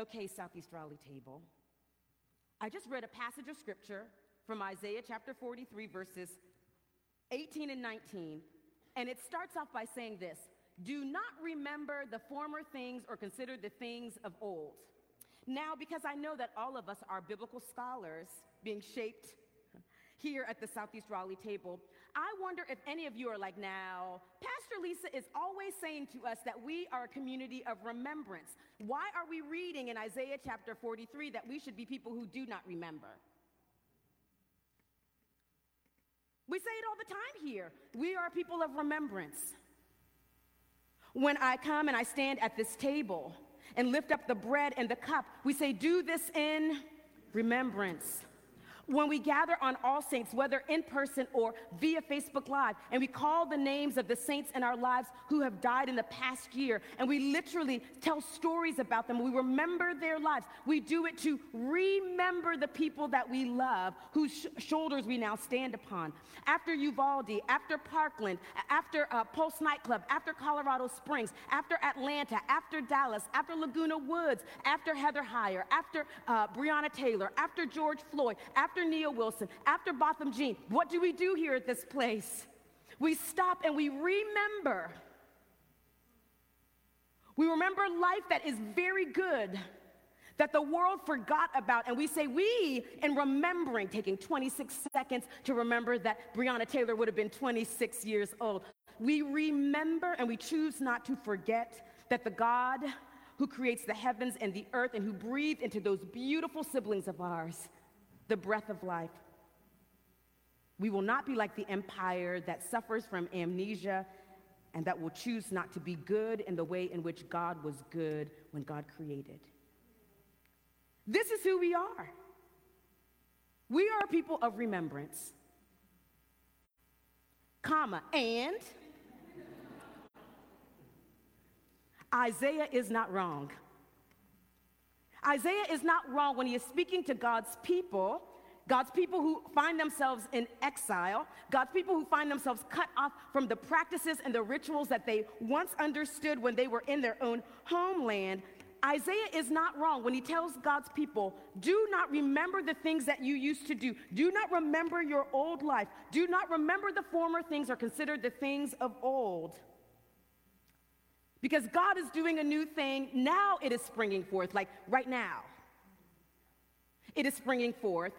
Okay, Southeast Raleigh table. I just read a passage of scripture from Isaiah chapter 43, verses 18 and 19, and it starts off by saying this Do not remember the former things or consider the things of old. Now, because I know that all of us are biblical scholars being shaped here at the Southeast Raleigh table, I wonder if any of you are like, now, Pastor Lisa is always saying to us that we are a community of remembrance. Why are we reading in Isaiah chapter 43 that we should be people who do not remember? We say it all the time here. We are people of remembrance. When I come and I stand at this table and lift up the bread and the cup, we say, Do this in remembrance when we gather on All Saints, whether in person or via Facebook Live, and we call the names of the saints in our lives who have died in the past year, and we literally tell stories about them, we remember their lives. We do it to remember the people that we love, whose sh- shoulders we now stand upon. After Uvalde, after Parkland, after uh, Pulse Nightclub, after Colorado Springs, after Atlanta, after Dallas, after Laguna Woods, after Heather Heyer, after uh, Breonna Taylor, after George Floyd, after after Nia Wilson, after Botham Jean, what do we do here at this place? We stop and we remember. We remember life that is very good, that the world forgot about. And we say, we, in remembering, taking 26 seconds to remember that Breonna Taylor would have been 26 years old. We remember and we choose not to forget that the God who creates the heavens and the earth and who breathed into those beautiful siblings of ours the breath of life. We will not be like the empire that suffers from amnesia and that will choose not to be good in the way in which God was good when God created. This is who we are. We are people of remembrance. Comma, and Isaiah is not wrong. Isaiah is not wrong when he is speaking to God's people, God's people who find themselves in exile, God's people who find themselves cut off from the practices and the rituals that they once understood when they were in their own homeland. Isaiah is not wrong when he tells God's people, do not remember the things that you used to do. Do not remember your old life. Do not remember the former things or consider the things of old. Because God is doing a new thing. Now it is springing forth, like right now. It is springing forth.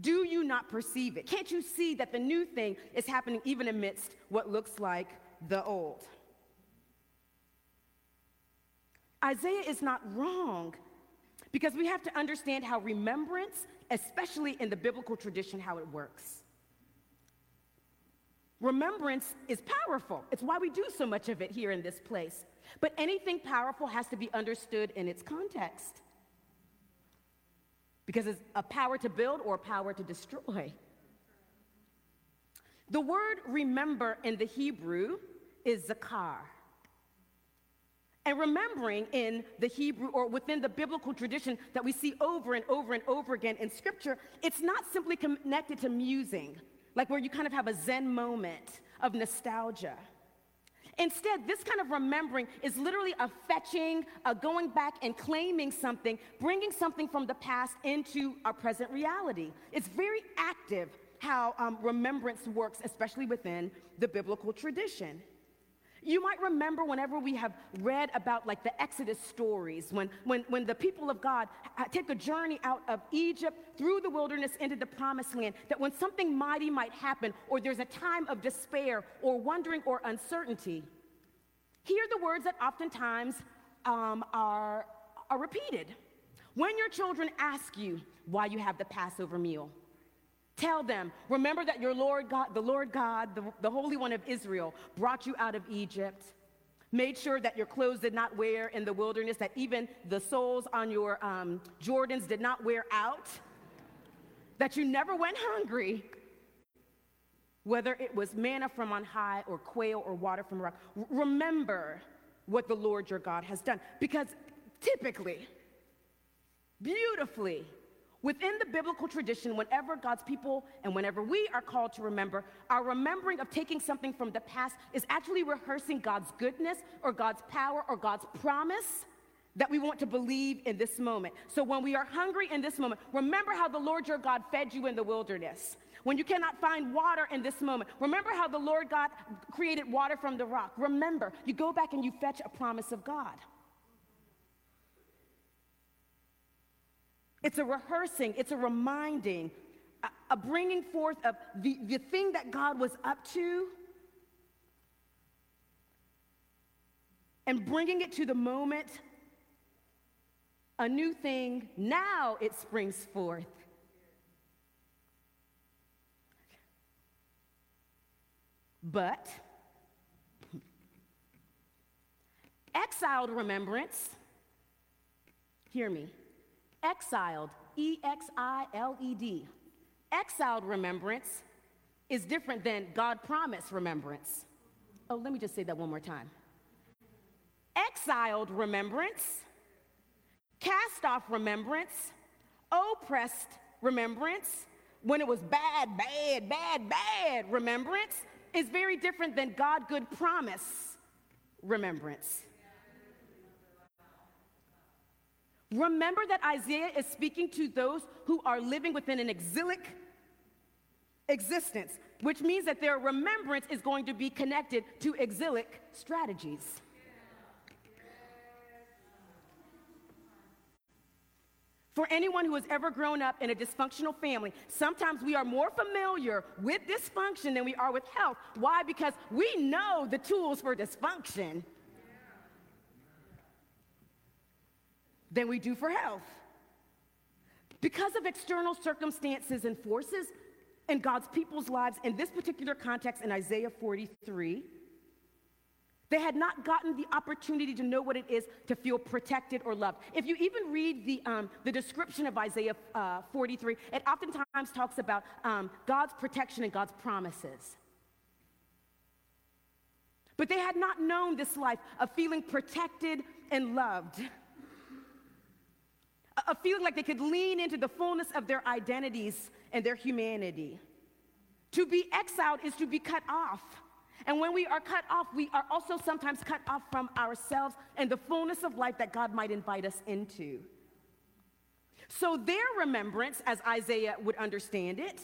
Do you not perceive it? Can't you see that the new thing is happening even amidst what looks like the old? Isaiah is not wrong because we have to understand how remembrance, especially in the biblical tradition, how it works. Remembrance is powerful. It's why we do so much of it here in this place. But anything powerful has to be understood in its context. Because it's a power to build or a power to destroy. The word remember in the Hebrew is zakar. And remembering in the Hebrew or within the biblical tradition that we see over and over and over again in Scripture, it's not simply connected to musing, like where you kind of have a Zen moment of nostalgia. Instead, this kind of remembering is literally a fetching, a going back and claiming something, bringing something from the past into our present reality. It's very active how um, remembrance works, especially within the biblical tradition. You might remember whenever we have read about like the Exodus stories, when, when, when the people of God take a journey out of Egypt through the wilderness into the promised land, that when something mighty might happen, or there's a time of despair, or wondering, or uncertainty, hear the words that oftentimes um, are, are repeated. When your children ask you why you have the Passover meal, Tell them, remember that your Lord God, the Lord God, the, the Holy One of Israel, brought you out of Egypt, made sure that your clothes did not wear in the wilderness, that even the soles on your um, Jordans did not wear out, that you never went hungry, whether it was manna from on high or quail or water from a rock. Remember what the Lord your God has done. Because typically, beautifully, Within the biblical tradition, whenever God's people and whenever we are called to remember, our remembering of taking something from the past is actually rehearsing God's goodness or God's power or God's promise that we want to believe in this moment. So when we are hungry in this moment, remember how the Lord your God fed you in the wilderness. When you cannot find water in this moment, remember how the Lord God created water from the rock. Remember, you go back and you fetch a promise of God. It's a rehearsing, it's a reminding, a, a bringing forth of the, the thing that God was up to and bringing it to the moment. A new thing, now it springs forth. But exiled remembrance, hear me, exiled, E X I L E D, exiled remembrance is different than God promised remembrance. Oh, let me just say that one more time. Exiled remembrance, cast off remembrance, oppressed remembrance, when it was bad, bad, bad, bad remembrance, is very different than God good promise remembrance. Remember that Isaiah is speaking to those who are living within an exilic existence, which means that their remembrance is going to be connected to exilic strategies. For anyone who has ever grown up in a dysfunctional family, sometimes we are more familiar with dysfunction than we are with health. Why? Because we know the tools for dysfunction than we do for health. Because of external circumstances and forces in God's people's lives, in this particular context in Isaiah 43, they had not gotten the opportunity to know what it is to feel protected or loved. If you even read the, um, the description of Isaiah uh, 43, it oftentimes talks about um, God's protection and God's promises. But they had not known this life of feeling protected and loved, a feeling like they could lean into the fullness of their identities and their humanity. To be exiled is to be cut off. And when we are cut off, we are also sometimes cut off from ourselves and the fullness of life that God might invite us into. So their remembrance, as Isaiah would understand it,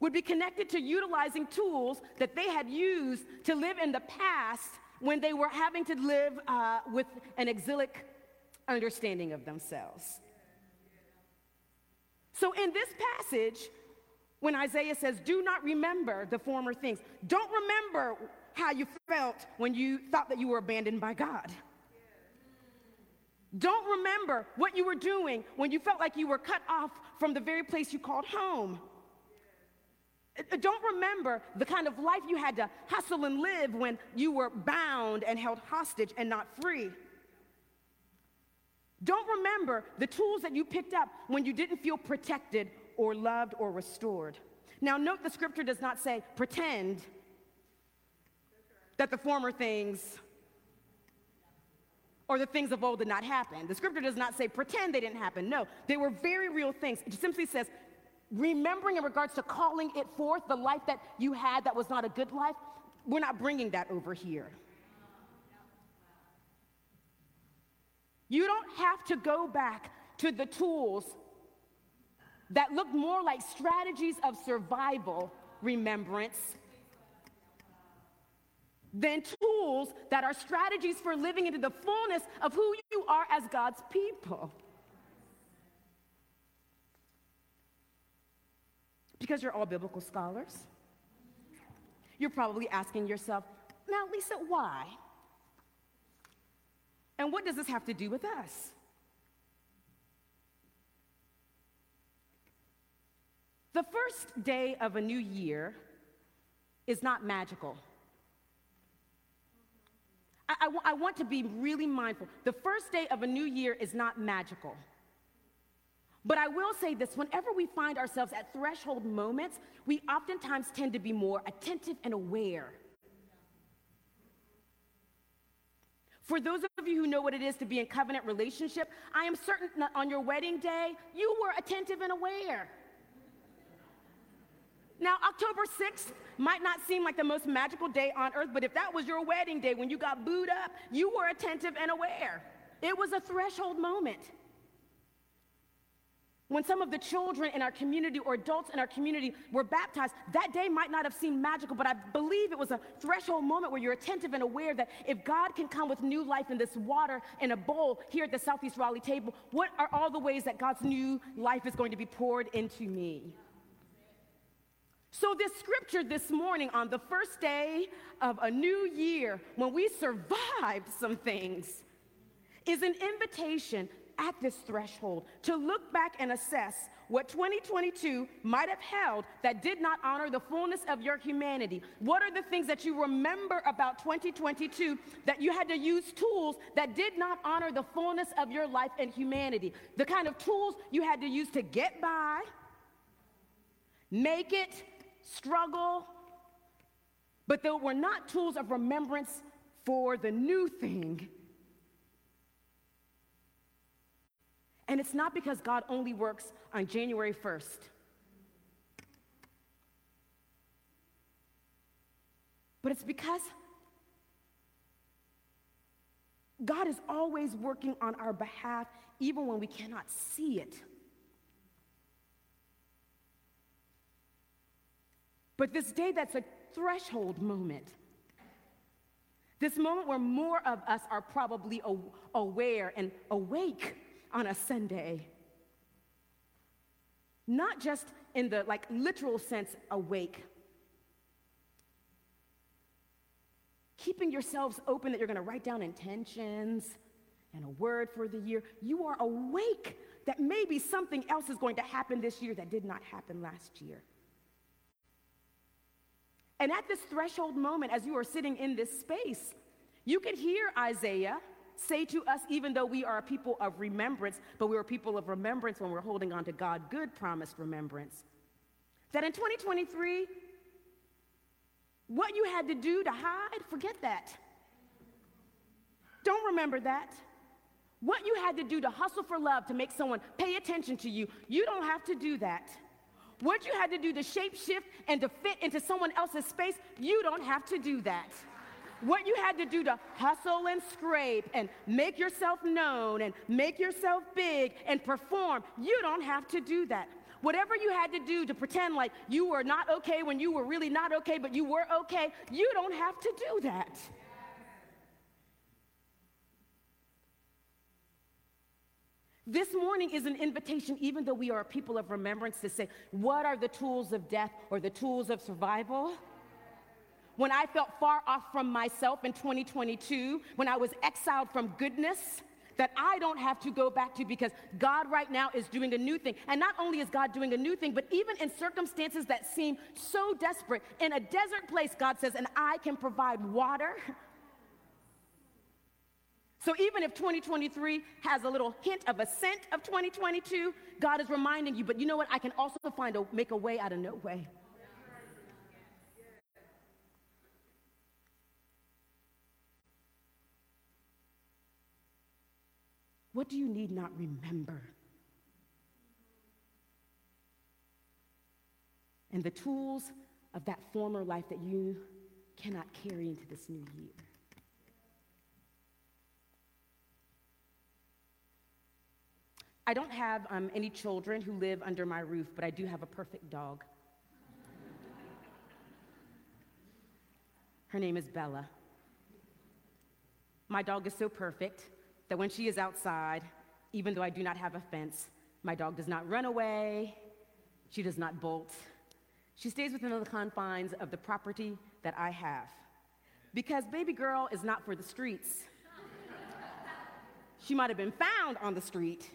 would be connected to utilizing tools that they had used to live in the past when they were having to live uh, with an exilic understanding of themselves. So in this passage, when Isaiah says, Do not remember the former things, don't remember how you felt when you thought that you were abandoned by God. Don't remember what you were doing when you felt like you were cut off from the very place you called home. Uh, don't remember the kind of life you had to hustle and live when you were bound and held hostage and not free. Don't remember the tools that you picked up when you didn't feel protected or loved or restored. Now, note the scripture does not say pretend that the former things or the things of old did not happen. The scripture does not say pretend they didn't happen. No, they were very real things. It simply says remembering in regards to calling it forth, the life that you had that was not a good life. We're not bringing that over here. You don't have to go back to the tools that look more like strategies of survival remembrance than tools that are strategies for living into the fullness of who you are as God's people. Because you're all biblical scholars. You're probably asking yourself, now, Lisa, why? And what does this have to do with us? The first day of a new year is not magical. I, I, I want to be really mindful. The first day of a new year is not magical. But I will say this whenever we find ourselves at threshold moments, we oftentimes tend to be more attentive and aware. For those of you who know what it is to be in covenant relationship, I am certain that on your wedding day, you were attentive and aware. Now, October 6th might not seem like the most magical day on earth, but if that was your wedding day when you got booed up, you were attentive and aware. It was a threshold moment. When some of the children in our community or adults in our community were baptized, that day might not have seemed magical, but I believe it was a threshold moment where you're attentive and aware that if God can come with new life in this water in a bowl here at the Southeast Raleigh table, what are all the ways that God's new life is going to be poured into me? So, this scripture this morning, on the first day of a new year, when we survived some things, is an invitation at this threshold to look back and assess what 2022 might have held that did not honor the fullness of your humanity. What are the things that you remember about 2022 that you had to use tools that did not honor the fullness of your life and humanity? The kind of tools you had to use to get by, make it, struggle, but they were not tools of remembrance for the new thing And it's not because God only works on January 1st. But it's because God is always working on our behalf, even when we cannot see it. But this day, that's a threshold moment. This moment where more of us are probably aware and awake on a Sunday. Not just in the like literal sense awake. Keeping yourselves open that you're going to write down intentions and a word for the year. You are awake that maybe something else is going to happen this year that did not happen last year. And at this threshold moment, as you are sitting in this space, you can hear Isaiah say to us, even though we are a people of remembrance, but we are a people of remembrance when we're holding on to God, good promised remembrance, that in 2023, what you had to do to hide, forget that. Don't remember that. What you had to do to hustle for love to make someone pay attention to you, you don't have to do that. What you had to do to shape shift and to fit into someone else's space, you don't have to do that. What you had to do to hustle and scrape and make yourself known and make yourself big and perform, you don't have to do that. Whatever you had to do to pretend like you were not okay when you were really not okay, but you were okay, you don't have to do that. This morning is an invitation, even though we are a people of remembrance, to say, what are the tools of death or the tools of survival? When I felt far off from myself in 2022, when I was exiled from goodness that I don't have to go back to because God right now is doing a new thing. And not only is God doing a new thing, but even in circumstances that seem so desperate, in a desert place, God says, and I can provide water. So even if 2023 has a little hint of a scent of 2022, God is reminding you, but you know what? I can also find a make a way out of no way. What do you need not remember? And the tools of that former life that you cannot carry into this new year. I don't have um, any children who live under my roof, but I do have a perfect dog. Her name is Bella. My dog is so perfect that when she is outside, even though I do not have a fence, my dog does not run away, she does not bolt. She stays within the confines of the property that I have. Because baby girl is not for the streets. she might have been found on the street,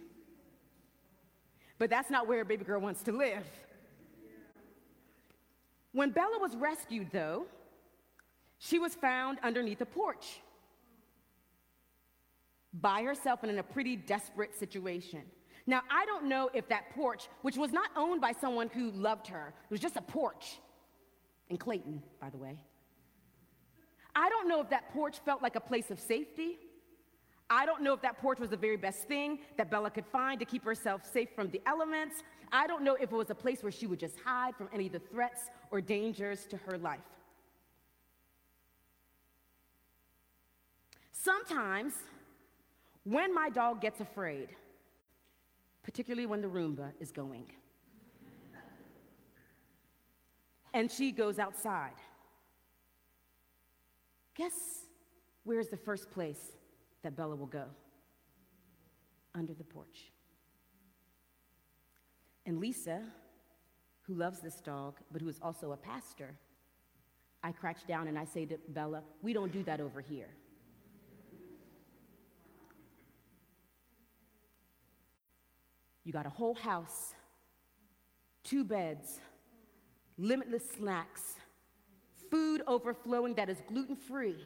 but that's not where baby girl wants to live. When Bella was rescued, though, she was found underneath a porch by herself and in a pretty desperate situation. Now, I don't know if that porch, which was not owned by someone who loved her, it was just a porch in Clayton, by the way. I don't know if that porch felt like a place of safety. I don't know if that porch was the very best thing that Bella could find to keep herself safe from the elements. I don't know if it was a place where she would just hide from any of the threats or dangers to her life. Sometimes When my dog gets afraid, particularly when the Roomba is going, and she goes outside, guess where's the first place that Bella will go? Under the porch. And Lisa, who loves this dog, but who is also a pastor, I crouch down and I say to Bella, We don't do that over here. You got a whole house, two beds, limitless snacks, food overflowing that is gluten free.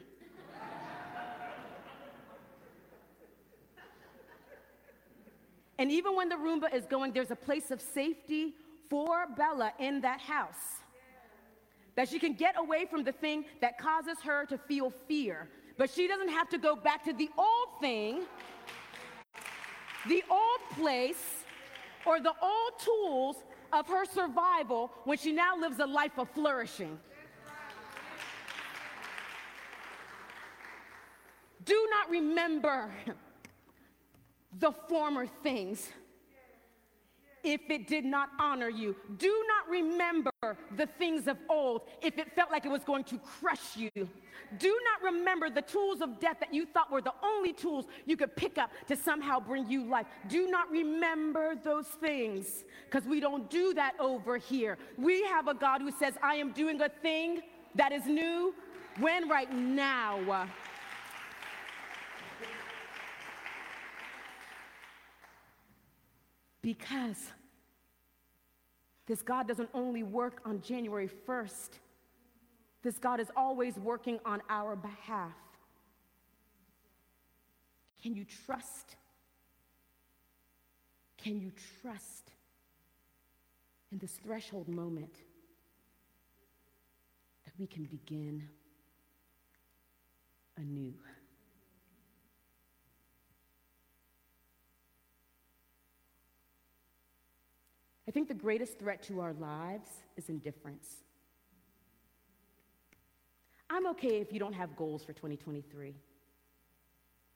and even when the Roomba is going, there's a place of safety for Bella in that house. That she can get away from the thing that causes her to feel fear. But she doesn't have to go back to the old thing, the old place, or the old tools of her survival when she now lives a life of flourishing. Do not remember the former things if it did not honor you. Do not remember the things of old if it felt like it was going to crush you. Do not remember the tools of death that you thought were the only tools you could pick up to somehow bring you life. Do not remember those things because we don't do that over here. We have a God who says, I am doing a thing that is new. When? Right now. Because this God doesn't only work on January 1st, this God is always working on our behalf. Can you trust? Can you trust in this threshold moment that we can begin anew? I think the greatest threat to our lives is indifference. I'm okay if you don't have goals for 2023.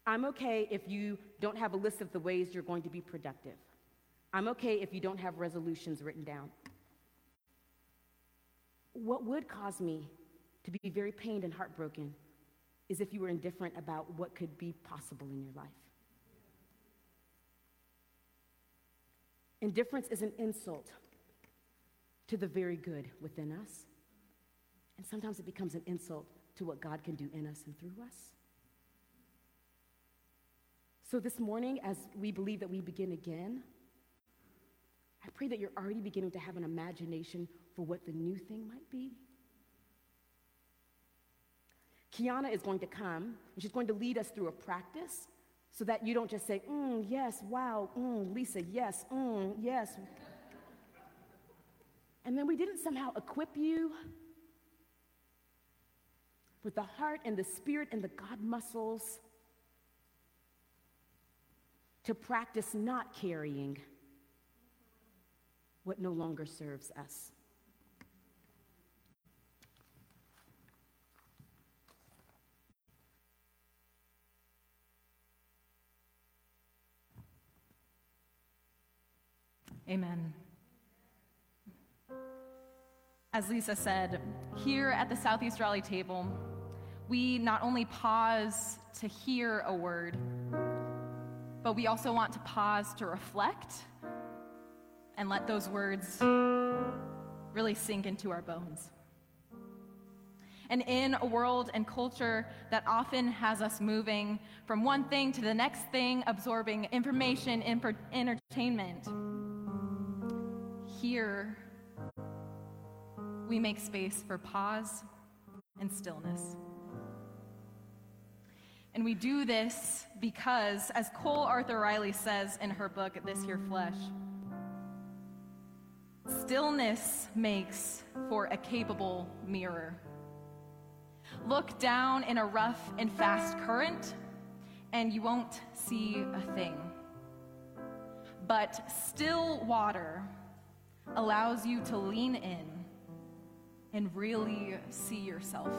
I'm okay if you don't have a list of the ways you're going to be productive. I'm okay if you don't have resolutions written down. What would cause me to be very pained and heartbroken is if you were indifferent about what could be possible in your life. Indifference is an insult to the very good within us. And sometimes it becomes an insult to what God can do in us and through us. So, this morning, as we believe that we begin again, I pray that you're already beginning to have an imagination for what the new thing might be. Kiana is going to come, and she's going to lead us through a practice so that you don't just say, mm, yes, wow, mm, Lisa, yes, mm, yes. And then we didn't somehow equip you with the heart and the spirit and the God muscles to practice not carrying what no longer serves us. Amen. As Lisa said, here at the Southeast Raleigh table, we not only pause to hear a word, but we also want to pause to reflect and let those words really sink into our bones. And in a world and culture that often has us moving from one thing to the next thing, absorbing information, entertainment, here we make space for pause and stillness. And we do this because, as Cole Arthur Riley says in her book, This Here Flesh, stillness makes for a capable mirror. Look down in a rough and fast current, and you won't see a thing. But still water allows you to lean in and really see yourself.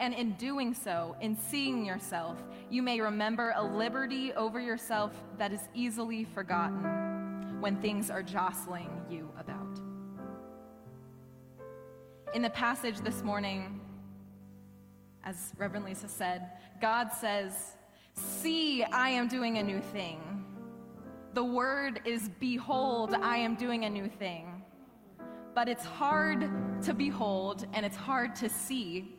And in doing so, in seeing yourself, you may remember a liberty over yourself that is easily forgotten when things are jostling you about. In the passage this morning, as Reverend Lisa said, God says, See, I am doing a new thing. The word is, Behold, I am doing a new thing. But it's hard to behold and it's hard to see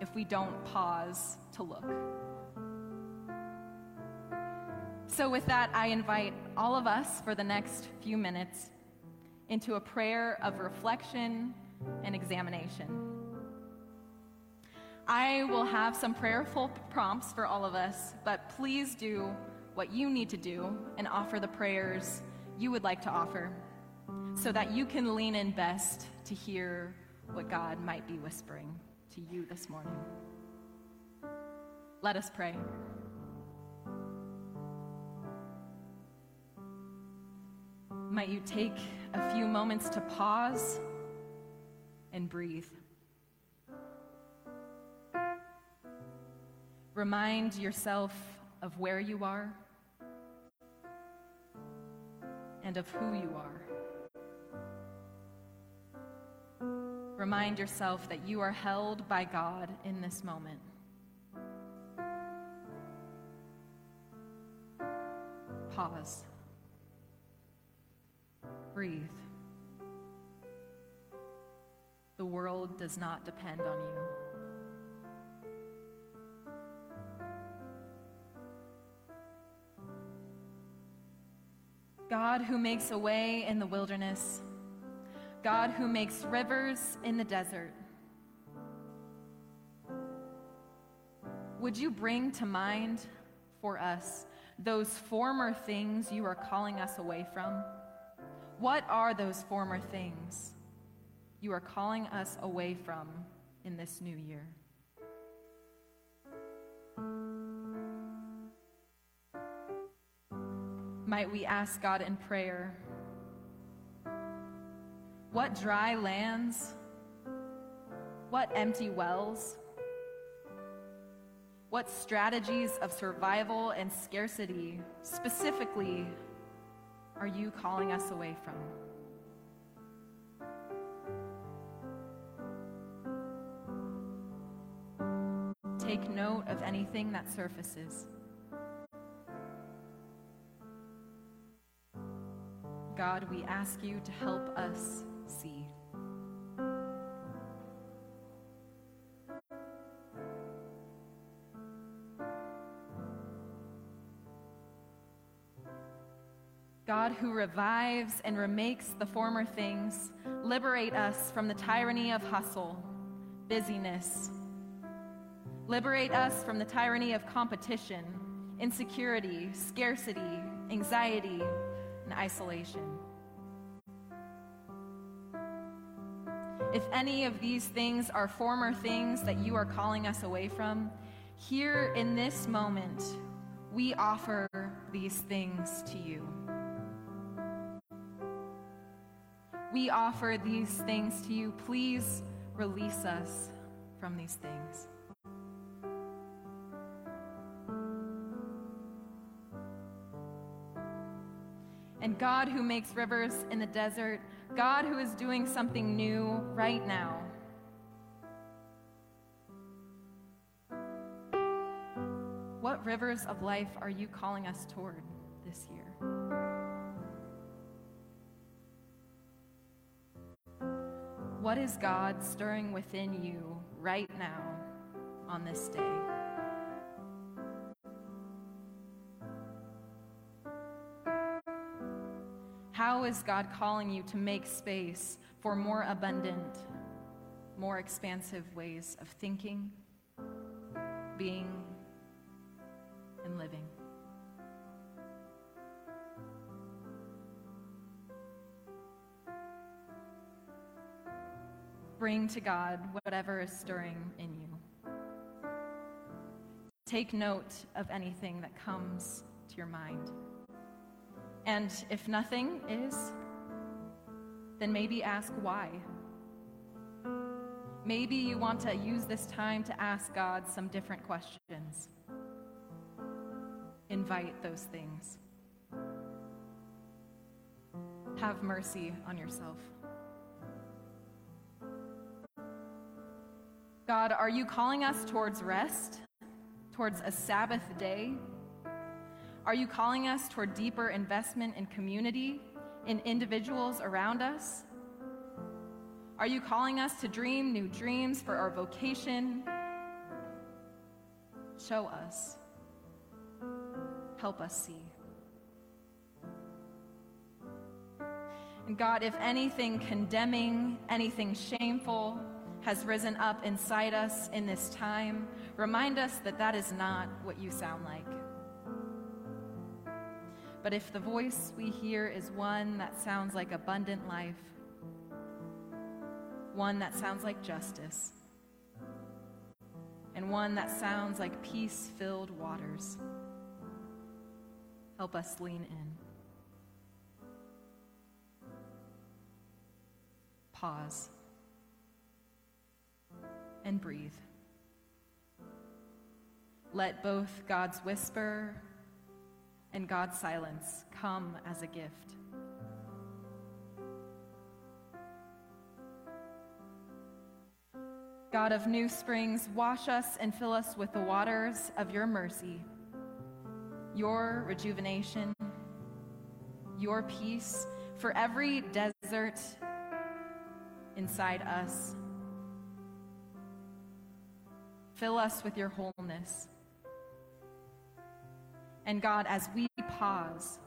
if we don't pause to look. So, with that, I invite all of us for the next few minutes into a prayer of reflection and examination. I will have some prayerful prompts for all of us, but please do what you need to do and offer the prayers you would like to offer so that you can lean in best to hear what God might be whispering to you this morning. Let us pray. Might you take a few moments to pause and breathe. Remind yourself of where you are and of who you are. Remind yourself that you are held by God in this moment. Pause. Breathe. The world does not depend on you. God who makes a way in the wilderness, God who makes rivers in the desert. Would you bring to mind for us those former things you are calling us away from? What are those former things you are calling us away from in this new year? Might we ask God in prayer what dry lands, what empty wells, what strategies of survival and scarcity specifically are you calling us away from? Take note of anything that surfaces. God, we ask you to help us see. God, who revives and remakes the former things, liberate us from the tyranny of hustle, busyness. Liberate us from the tyranny of competition, insecurity, scarcity, anxiety, and isolation. If any of these things are former things that you are calling us away from, here in this moment, we offer these things to you. We offer these things to you. Please release us from these things. God who makes rivers in the desert, God who is doing something new right now. What rivers of life are you calling us toward this year? What is God stirring within you right now on this day? How is God calling you to make space for more abundant, more expansive ways of thinking, being, and living? Bring to God whatever is stirring in you. Take note of anything that comes to your mind. And if nothing is, then maybe ask why. Maybe you want to use this time to ask God some different questions. Invite those things. Have mercy on yourself. God, are you calling us towards rest, towards a Sabbath day? Are you calling us toward deeper investment in community, in individuals around us? Are you calling us to dream new dreams for our vocation? Show us. Help us see. And God, if anything condemning, anything shameful has risen up inside us in this time, remind us that that is not what you sound like. But if the voice we hear is one that sounds like abundant life, one that sounds like justice, and one that sounds like peace filled waters, help us lean in. Pause and breathe. Let both God's whisper and God's silence come as a gift. God of new springs, wash us and fill us with the waters of your mercy, your rejuvenation, your peace for every desert inside us. Fill us with your wholeness. And God, as we pause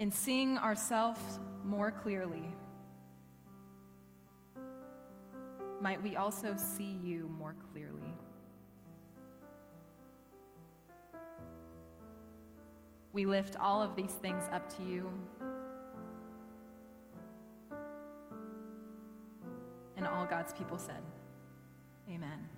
in seeing ourselves more clearly, might we also see you more clearly. We lift all of these things up to you. And all God's people said, Amen.